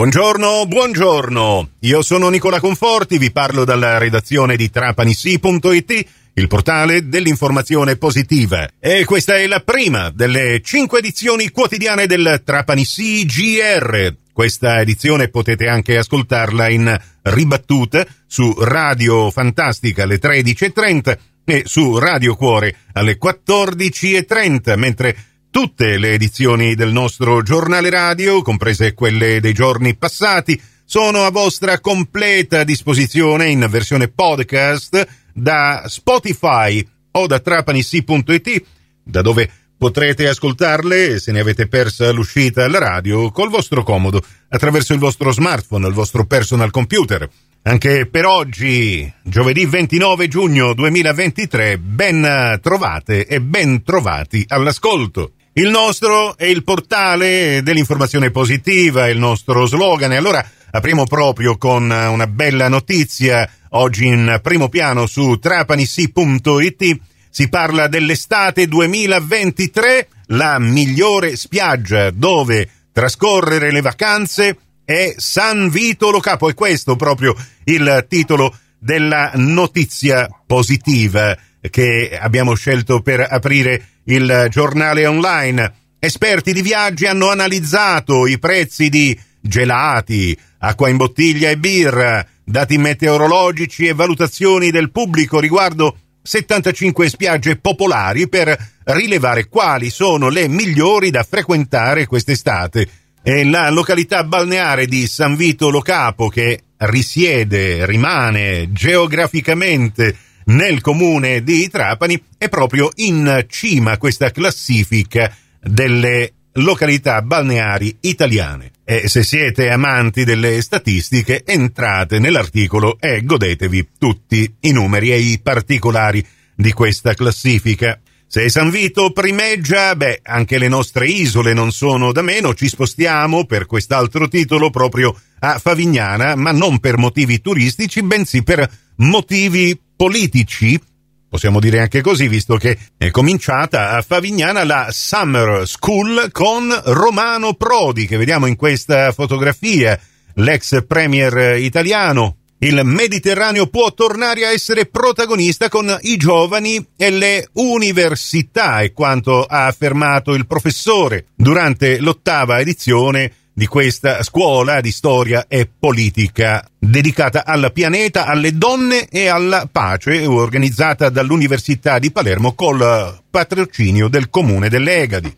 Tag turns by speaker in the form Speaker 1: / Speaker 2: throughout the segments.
Speaker 1: Buongiorno, buongiorno. Io sono Nicola Conforti, vi parlo dalla redazione di trapanissi.it, il portale dell'informazione positiva. E questa è la prima delle cinque edizioni quotidiane del Trapanissi GR. Questa edizione potete anche ascoltarla in ribattuta su Radio Fantastica alle 13.30 e su Radio Cuore alle 14.30, mentre Tutte le edizioni del nostro giornale radio, comprese quelle dei giorni passati, sono a vostra completa disposizione in versione podcast da Spotify o da trapanissi.it, da dove potrete ascoltarle, se ne avete persa l'uscita alla radio, col vostro comodo, attraverso il vostro smartphone, il vostro personal computer. Anche per oggi, giovedì 29 giugno 2023, ben trovate e ben trovati all'ascolto. Il nostro è il portale dell'informazione positiva, il nostro slogan. E allora apriamo proprio con una bella notizia. Oggi in primo piano su trapanissi.it si parla dell'estate 2023, la migliore spiaggia dove trascorrere le vacanze è San Vito Lo Capo. E questo proprio il titolo della notizia positiva che abbiamo scelto per aprire il giornale online. Esperti di viaggi hanno analizzato i prezzi di gelati, acqua in bottiglia e birra, dati meteorologici e valutazioni del pubblico riguardo 75 spiagge popolari per rilevare quali sono le migliori da frequentare quest'estate. E la località balneare di San Vito Lo Capo, che risiede, rimane geograficamente nel comune di Trapani è proprio in cima a questa classifica delle località balneari italiane. E se siete amanti delle statistiche, entrate nell'articolo e godetevi tutti i numeri e i particolari di questa classifica. Se San Vito primeggia, beh, anche le nostre isole non sono da meno, ci spostiamo per quest'altro titolo proprio a Favignana, ma non per motivi turistici, bensì per motivi politici, possiamo dire anche così, visto che è cominciata a Favignana la Summer School con Romano Prodi, che vediamo in questa fotografia, l'ex premier italiano. Il Mediterraneo può tornare a essere protagonista con i giovani e le università, è quanto ha affermato il professore durante l'ottava edizione di questa scuola di storia e politica dedicata al pianeta, alle donne e alla pace, organizzata dall'Università di Palermo col patrocinio del Comune delle Egadi.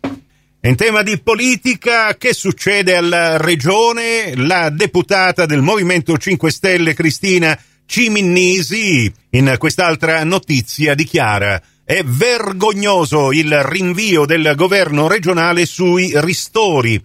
Speaker 1: In tema di politica, che succede alla regione? La deputata del Movimento 5 Stelle Cristina Ciminnisi in quest'altra notizia dichiara è vergognoso il rinvio del governo regionale sui ristori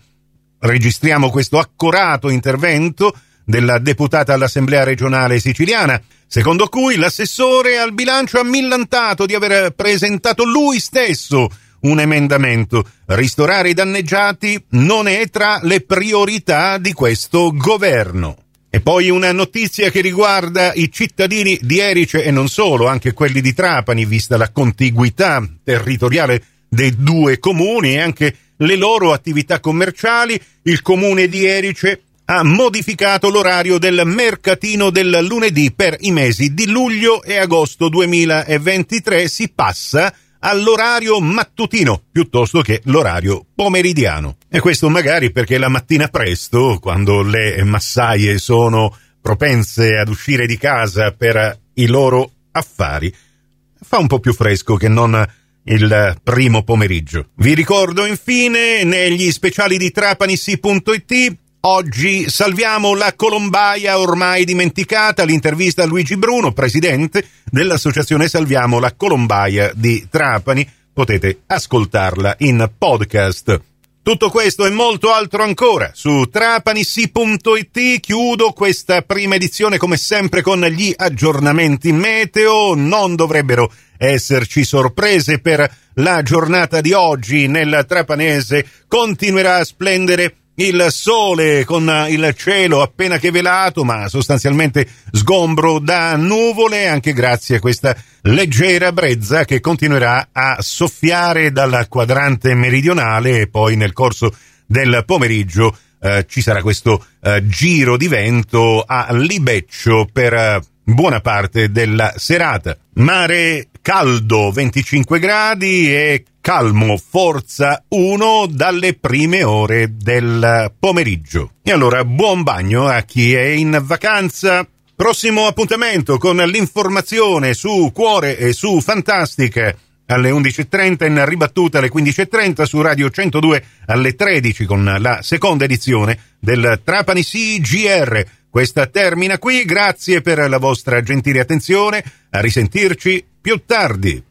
Speaker 1: registriamo questo accorato intervento della deputata all'Assemblea regionale siciliana, secondo cui l'assessore al bilancio ha millantato di aver presentato lui stesso un emendamento. Ristorare i danneggiati non è tra le priorità di questo governo. E poi una notizia che riguarda i cittadini di Erice e non solo, anche quelli di Trapani, vista la contiguità territoriale dei due comuni e anche le loro attività commerciali, il comune di Erice ha modificato l'orario del mercatino del lunedì per i mesi di luglio e agosto 2023 si passa all'orario mattutino piuttosto che l'orario pomeridiano. E questo magari perché la mattina presto, quando le massaie sono propense ad uscire di casa per i loro affari, fa un po' più fresco che non il primo pomeriggio. Vi ricordo infine negli speciali di trapanissi.it Oggi salviamo la colombaia ormai dimenticata, l'intervista a Luigi Bruno, presidente dell'associazione Salviamo la colombaia di Trapani. Potete ascoltarla in podcast. Tutto questo e molto altro ancora su trapanissi.it. Chiudo questa prima edizione come sempre con gli aggiornamenti meteo. Non dovrebbero esserci sorprese per la giornata di oggi nel Trapanese. Continuerà a splendere il sole con il cielo appena che velato, ma sostanzialmente sgombro da nuvole, anche grazie a questa leggera brezza che continuerà a soffiare dal quadrante meridionale e poi nel corso del pomeriggio eh, ci sarà questo eh, giro di vento a Libeccio per eh, buona parte della serata. Mare caldo 25 gradi e calmo forza 1 dalle prime ore del pomeriggio. E allora buon bagno a chi è in vacanza. Prossimo appuntamento con l'informazione su Cuore e su Fantastica alle 11.30 in ribattuta alle 15.30 su Radio 102 alle 13 con la seconda edizione del Trapani CGR. Questa termina qui, grazie per la vostra gentile attenzione, a risentirci più tardi.